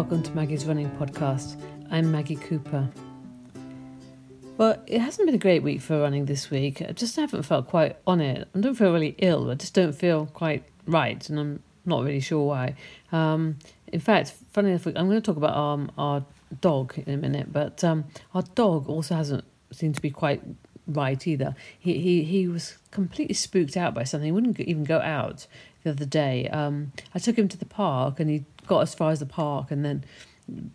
welcome to Maggie's Running Podcast. I'm Maggie Cooper. Well, it hasn't been a great week for running this week. I just haven't felt quite on it. I don't feel really ill. I just don't feel quite right, and I'm not really sure why. Um, in fact, funny enough, I'm going to talk about um, our dog in a minute, but um, our dog also hasn't seemed to be quite right either. He he he was completely spooked out by something. He wouldn't even go out the other day. Um, I took him to the park, and he got as far as the park, and then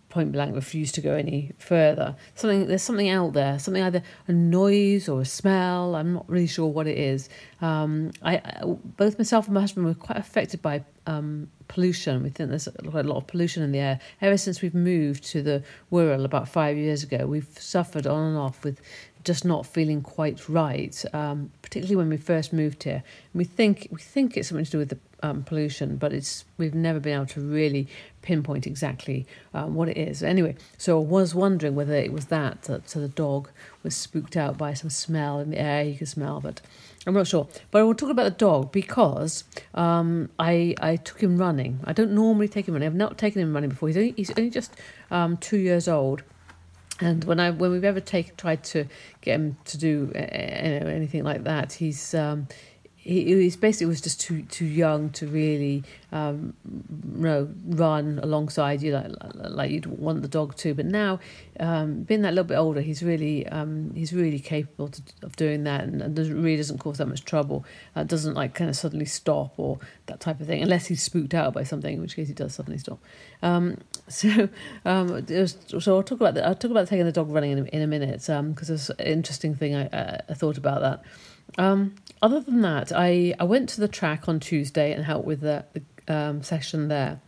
point blank refused to go any further. Something there's something out there, something either a noise or a smell. I'm not really sure what it is. Um, I, I, both myself and my husband were quite affected by um, pollution. We think there's a lot of pollution in the air. Ever since we've moved to the Wirral about five years ago, we've suffered on and off with just not feeling quite right. Um, particularly when we first moved here, we think we think it's something to do with the um, pollution, but it's we've never been able to really pinpoint exactly um, what it is. Anyway, so I was wondering whether it was that that so the dog was spooked out by some smell in the air you could smell, but I'm not sure. But I will talk about the dog because um, I I took him running. I don't normally take him running. I've not taken him running before. He's only, he's only just um, two years old. And when I when we've ever take, tried to get him to do uh, anything like that, he's he, he basically was just too too young to really um, you know, run alongside you like like you'd want the dog to. But now, um, being that little bit older, he's really um, he's really capable to, of doing that, and, and doesn't, really doesn't cause that much trouble. Uh, doesn't like kind of suddenly stop or that type of thing, unless he's spooked out by something, in which case he does suddenly stop. Um, so um, was, so I'll talk about that. I'll talk about taking the dog running in a, in a minute because um, there's an interesting thing I, I, I thought about that. Um, other than that, I, I went to the track on Tuesday and helped with the, the um, session there.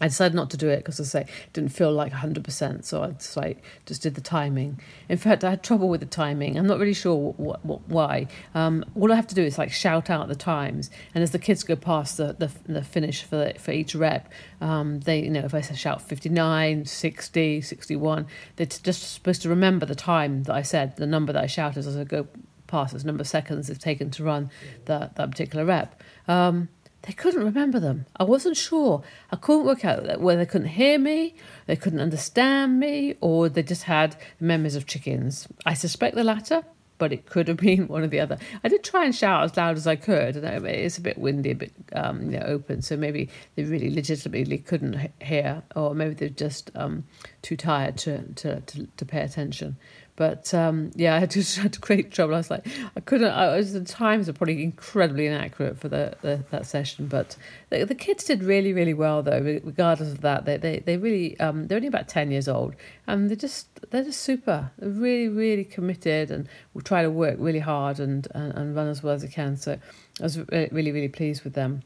I decided not to do it because I say didn't feel like 100%, so I just like just did the timing. In fact, I had trouble with the timing. I'm not really sure what, what why. Um, all I have to do is like shout out the times, and as the kids go past the the, the finish for the, for each rep, um, they you know if I shout 59, 60, 61, they're just supposed to remember the time that I said, the number that I shouted as I go passes, number of seconds it's taken to run that, that particular rep. Um, they couldn't remember them. I wasn't sure. I couldn't work out whether they couldn't hear me, they couldn't understand me, or they just had memories of chickens. I suspect the latter, but it could have been one or the other. I did try and shout as loud as I could, and it's a bit windy, a bit um, you know, open, so maybe they really legitimately couldn't hear, or maybe they're just um, too tired to, to, to, to pay attention. But um, yeah, I just had great trouble. I was like, I couldn't. I was, the times are probably incredibly inaccurate for the, the that session. But the, the, kids did really, really well though. Regardless of that, they they they really um, they're only about ten years old, and they're just they're just super. They're really, really committed, and will try to work really hard and, and, and run as well as they can. So I was really, really pleased with them.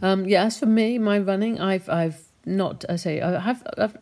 Um, yeah, as for me, my running, I've I've not. I say I have. I've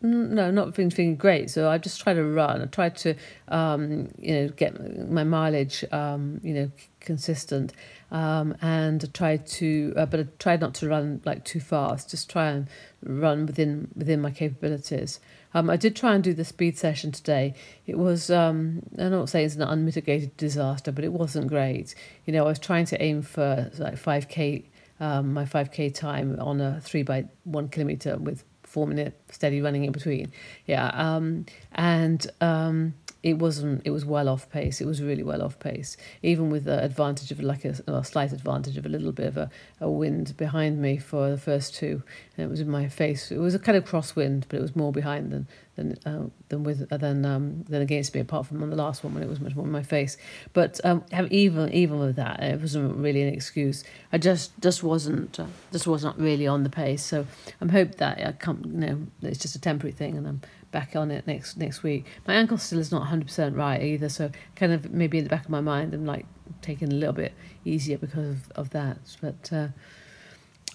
no, not been feeling great. So I just tried to run. I tried to, um, you know, get my mileage, um, you know, consistent, um, and tried to, uh, but I tried not to run like too fast. Just try and run within within my capabilities. Um, I did try and do the speed session today. It was, um, I'm not saying it's an unmitigated disaster, but it wasn't great. You know, I was trying to aim for like five k. Um, my 5k time on a three by one kilometer with four minute steady running in between. Yeah. Um, and um, it wasn't, it was well off pace. It was really well off pace, even with the advantage of like a, a slight advantage of a little bit of a, a wind behind me for the first two. And it was in my face. It was a kind of crosswind, but it was more behind than than uh, than with uh, than um, than against me. Apart from on the last one when it was much more in my face, but um, even even with that, it wasn't really an excuse. I just just wasn't uh, just wasn't really on the pace. So I'm hope that I come. You know, it's just a temporary thing, and I'm back on it next next week. My ankle still is not 100 percent right either, so kind of maybe in the back of my mind, I'm like taking a little bit easier because of, of that, but. Uh,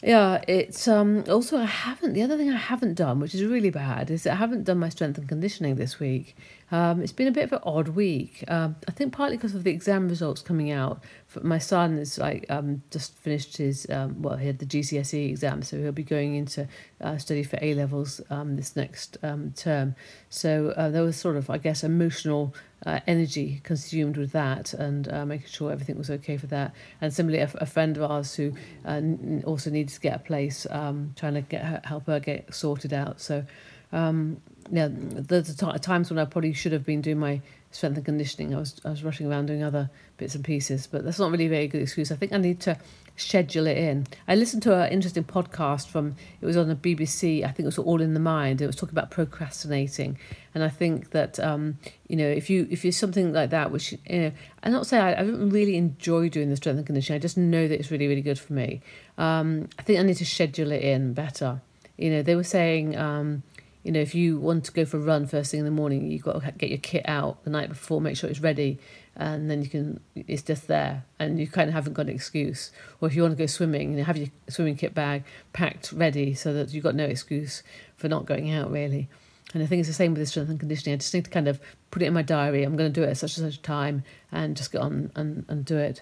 yeah, it's um also I haven't the other thing I haven't done, which is really bad, is I haven't done my strength and conditioning this week, Um, it's been a bit of an odd week. Um, I think partly because of the exam results coming out. My son is like um, just finished his um, well, he had the GCSE exam, so he'll be going into uh, study for A levels um, this next um, term. So uh, there was sort of, I guess, emotional uh, energy consumed with that, and uh, making sure everything was okay for that. And similarly, a, friend of ours who uh, also needed to get a place, trying to get her, help her get sorted out. So um, yeah, there's times when I probably should have been doing my strength and conditioning. I was I was rushing around doing other bits and pieces, but that's not really a very good excuse. I think I need to schedule it in. I listened to an interesting podcast from it was on the BBC. I think it was All in the Mind. It was talking about procrastinating, and I think that um, you know if you if you're something like that, which you know, I'm not saying I, I don't really enjoy doing the strength and conditioning. I just know that it's really really good for me. Um, I think I need to schedule it in better. You know, they were saying. Um, you know, if you want to go for a run first thing in the morning, you've got to get your kit out the night before, make sure it's ready, and then you can, it's just there, and you kind of haven't got an excuse. Or if you want to go swimming, you know, have your swimming kit bag packed ready so that you've got no excuse for not going out, really. And I think it's the same with the strength and conditioning. I just need to kind of put it in my diary. I'm going to do it at such and such a time and just get on and, and do it.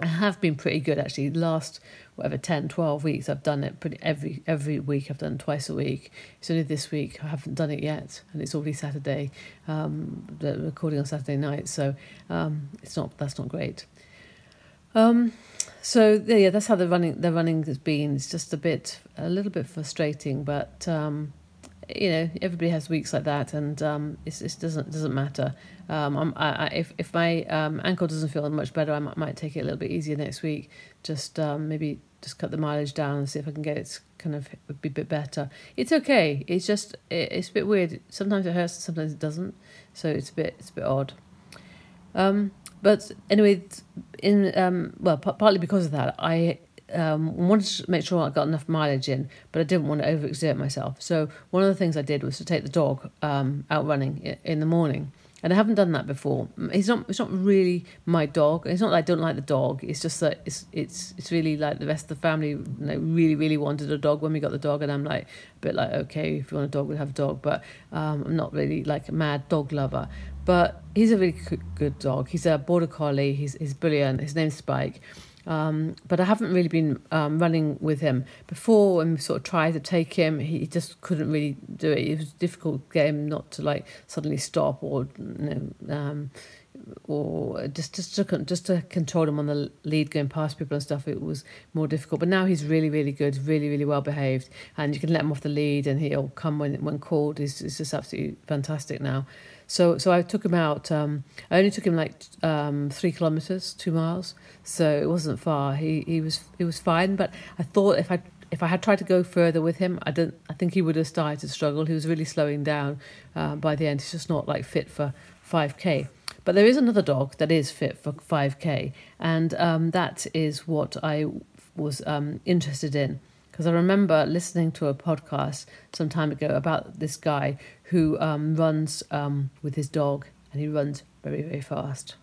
I have been pretty good actually. Last whatever 10, 12 weeks, I've done it pretty every every week. I've done twice a week. It's only this week I haven't done it yet, and it's already Saturday. Um, the recording on Saturday night, so um, it's not that's not great. Um, so yeah, that's how the running the running has been. It's just a bit a little bit frustrating, but um, you know everybody has weeks like that, and um, it doesn't doesn't matter. Um, I, I, if if my um, ankle doesn't feel much better, I might, might take it a little bit easier next week. Just um, maybe just cut the mileage down and see if I can get it kind of be a bit better. It's okay. It's just it, it's a bit weird. Sometimes it hurts, sometimes it doesn't. So it's a bit it's a bit odd. Um, but anyway, in um, well, p- partly because of that, I um, wanted to make sure I got enough mileage in, but I didn't want to overexert myself. So one of the things I did was to take the dog um, out running in the morning, and I haven't done that before. He's not. It's not really my dog. It's not that I don't like the dog. It's just that it's it's it's really like the rest of the family. You know, really really wanted a dog when we got the dog, and I'm like a bit like okay, if you want a dog, we'll have a dog. But um, I'm not really like a mad dog lover. But he's a really good dog. He's a border collie. He's he's brilliant. His name's Spike um, but I haven't really been um, running with him before. When we sort of tried to take him, he just couldn't really do it. It was difficult him not to like suddenly stop or you know, um, or just just to just to control him on the lead going past people and stuff. It was more difficult. But now he's really really good, really really well behaved, and you can let him off the lead and he'll come when when called. He's, he's just absolutely fantastic now. So so I took him out. Um, I only took him like um, three kilometers, two miles. So it wasn't far. He he was he was fine. But I thought if I if I had tried to go further with him, I don't. I think he would have started to struggle. He was really slowing down uh, by the end. He's just not like fit for five k. But there is another dog that is fit for five k, and um, that is what I was um, interested in because I remember listening to a podcast some time ago about this guy who um, runs um, with his dog and he runs very, very fast.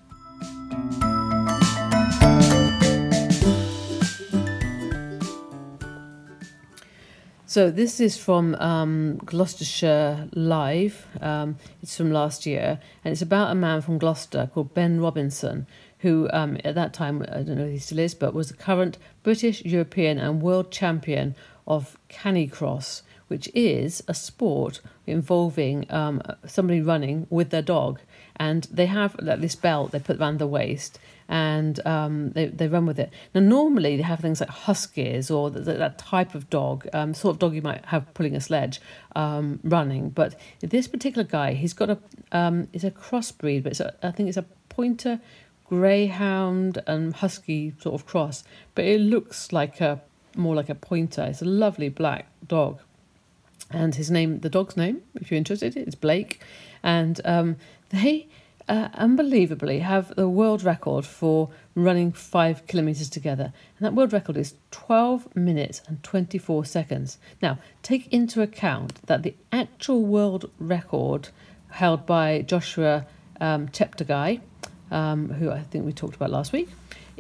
So this is from um, Gloucestershire Live. Um, it's from last year, and it's about a man from Gloucester called Ben Robinson, who um, at that time, I don't know if he still is, but was the current British, European, and world champion of canicross, which is a sport involving um, somebody running with their dog. And they have like, this belt they put around the waist and um, they, they run with it. Now, normally they have things like huskies or the, that type of dog, um, sort of dog you might have pulling a sledge, um, running. But this particular guy, he's got a, um, it's a crossbreed, but it's a, I think it's a pointer greyhound and husky sort of cross, but it looks like a more like a pointer. It's a lovely black dog, and his name, the dog's name, if you're interested, is Blake, and um, they uh, unbelievably have the world record for running five kilometers together, and that world record is 12 minutes and 24 seconds. Now, take into account that the actual world record held by Joshua um, Cheptegei um, who I think we talked about last week,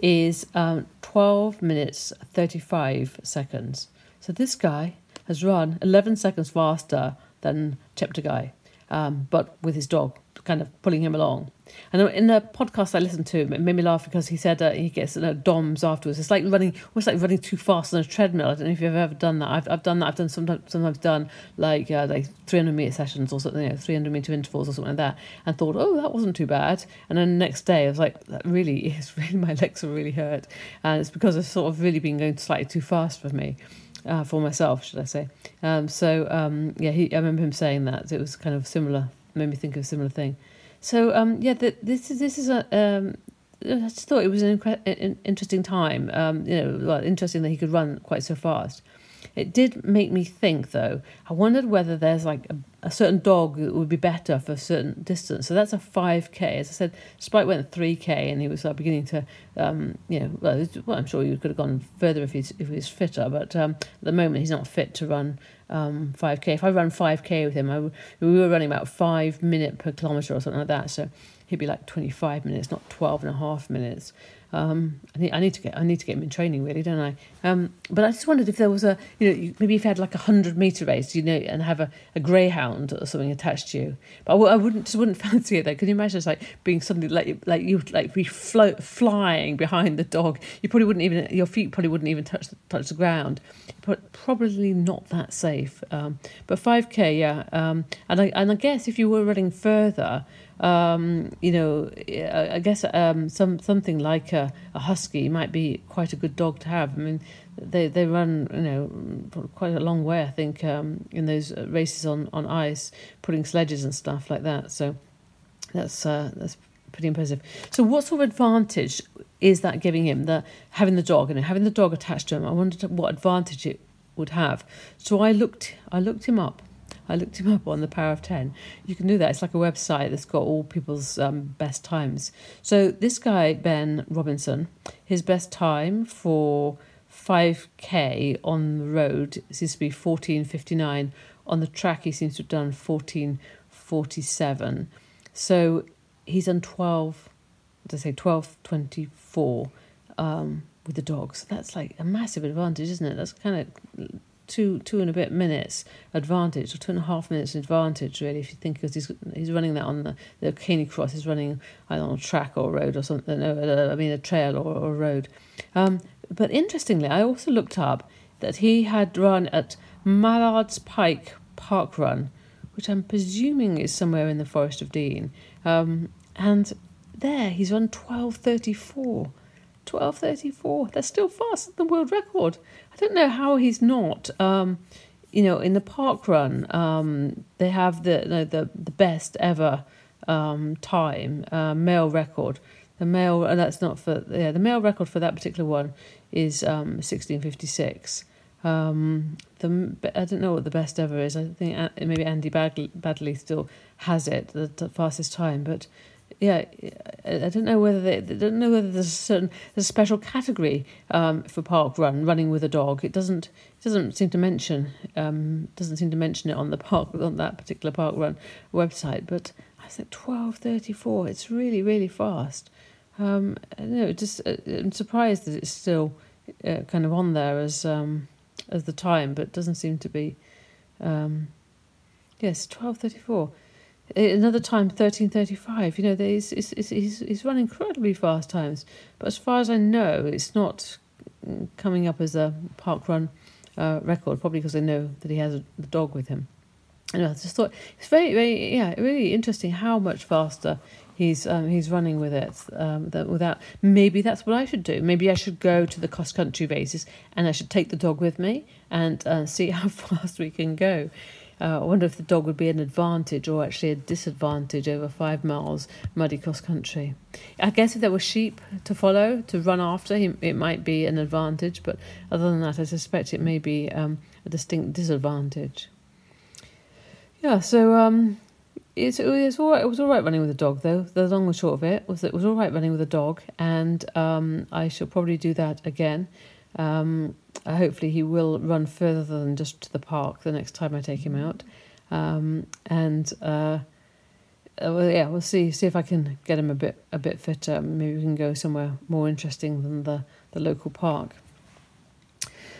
is um, 12 minutes 35 seconds. So this guy has run 11 seconds faster than Cheptegei, um, but with his dog kind of pulling him along. And in the podcast I listened to, it made me laugh because he said uh, he gets know, DOMS afterwards. It's like running, almost like running too fast on a treadmill. I don't know if you've ever done that. I've, I've done that. I've done sometimes, sometimes done like uh, like 300 meter sessions or something, you know, 300 meter intervals or something like that, and thought, oh, that wasn't too bad. And then the next day I was like, that really is really my legs are really hurt, and it's because I've sort of really been going slightly too fast for me. Uh, for myself, should I say? Um, so um, yeah, he, I remember him saying that it was kind of similar, made me think of a similar thing. So um, yeah, the, this is this is a. Um, I just thought it was an, incre- interesting time. Um, you know, interesting that he could run quite so fast. It did make me think, though. I wondered whether there's like a, a certain dog that would be better for a certain distance. So that's a 5k. As I said, Spike went 3k and he was uh, beginning to, um, you know, well, well, I'm sure he could have gone further if he's if he's fitter, but um, at the moment he's not fit to run um, 5k. If I run 5k with him, I, we were running about five minute per kilometre or something like that. So he'd be like 25 minutes, not 12 and a half minutes. Um, I need, I need to get, I need to get him in training, really, don't I? Um, but I just wondered if there was a, you know, maybe if you had like a hundred meter race, you know, and have a, a greyhound or something attached to you. But I w- I wouldn't, just wouldn't fancy it. Though. Can you imagine, it's like being suddenly like, like you, like be float, flying behind the dog. You probably wouldn't even, your feet probably wouldn't even touch the, touch the ground. But probably not that safe. Um, but five k, yeah. Um, and I and I guess if you were running further um, you know, I guess um, some something like a, a husky might be quite a good dog to have. I mean, they they run you know quite a long way. I think um, in those races on, on ice, putting sledges and stuff like that. So that's uh, that's pretty impressive. So what sort of advantage is that giving him? The having the dog and having the dog attached to him. I wondered what advantage it would have. So I looked I looked him up I looked him up on the Power of 10. You can do that. It's like a website that's got all people's um, best times. So this guy, Ben Robinson, his best time for 5K on the road seems to be 14.59. On the track, he seems to have done 14.47. So he's done 12, what did I say, 12.24 um, with the dogs. So that's like a massive advantage, isn't it? That's kind of two two and a bit minutes advantage or two and a half minutes advantage really if you think because he's he's running that on the the Canicross he's running I don't know track or road or something no, I mean a trail or, or a road. Um, but interestingly I also looked up that he had run at Mallard's Pike Park Run which I'm presuming is somewhere in the Forest of Dean. Um, and there he's run 1234 12.34. That's still faster than the world record. I don't know how he's not. Um, you know, in the park run, um, they have the, the the, the best ever um, time uh, male record. The male uh, that's not for yeah the male record for that particular one is um, 1656. Um, the I don't know what the best ever is. I think uh, maybe Andy Baddeley, Baddeley still has it the, the fastest time, but yeah, I don't know whether they, don't know whether there's a certain there's a special category um, for park run running with a dog. It doesn't it doesn't seem to mention um, doesn't seem to mention it on the park on that particular park run website. But I said twelve thirty four. It's really really fast. Um, I know. Just uh, I'm surprised that it's still uh, kind of on there as um, as the time, but it doesn't seem to be. Um, yes, twelve thirty four. Another time, thirteen thirty-five. You know, he's, he's, he's, he's run incredibly fast times, but as far as I know, it's not coming up as a park run uh, record. Probably because I know that he has a, the dog with him. And I just thought it's very, very, yeah, really interesting how much faster he's um, he's running with it. Um, that without maybe that's what I should do. Maybe I should go to the cross country races and I should take the dog with me and uh, see how fast we can go. Uh, I wonder if the dog would be an advantage or actually a disadvantage over five miles muddy cross country. I guess if there were sheep to follow, to run after, it might be an advantage, but other than that, I suspect it may be um, a distinct disadvantage. Yeah, so um, it's, it was all right. It was all right running with a dog, though. The long and short of it was that it was all right running with a dog, and um, I shall probably do that again. Um, uh, hopefully, he will run further than just to the park the next time I take him out. Um, and uh, uh, well, yeah, we'll see see if I can get him a bit a bit fitter. Maybe we can go somewhere more interesting than the, the local park.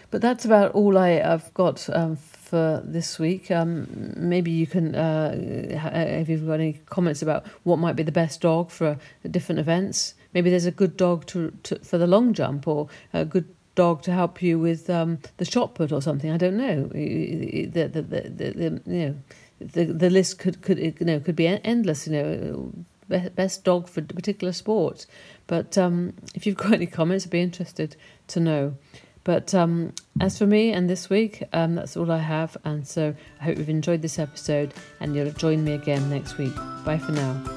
But that's about all I, have got um, for this week. Um, maybe you can, uh, if you've got any comments about what might be the best dog for different events. Maybe there's a good dog to, to for the long jump, or a good dog to help you with um, the shot put or something. I don't know. The, the, the, the, you know the the list could could you know could be endless. You know, best dog for a particular sport. But um, if you've got any comments, I'd be interested to know. But um, as for me and this week, um, that's all I have. And so I hope you've enjoyed this episode and you'll join me again next week. Bye for now.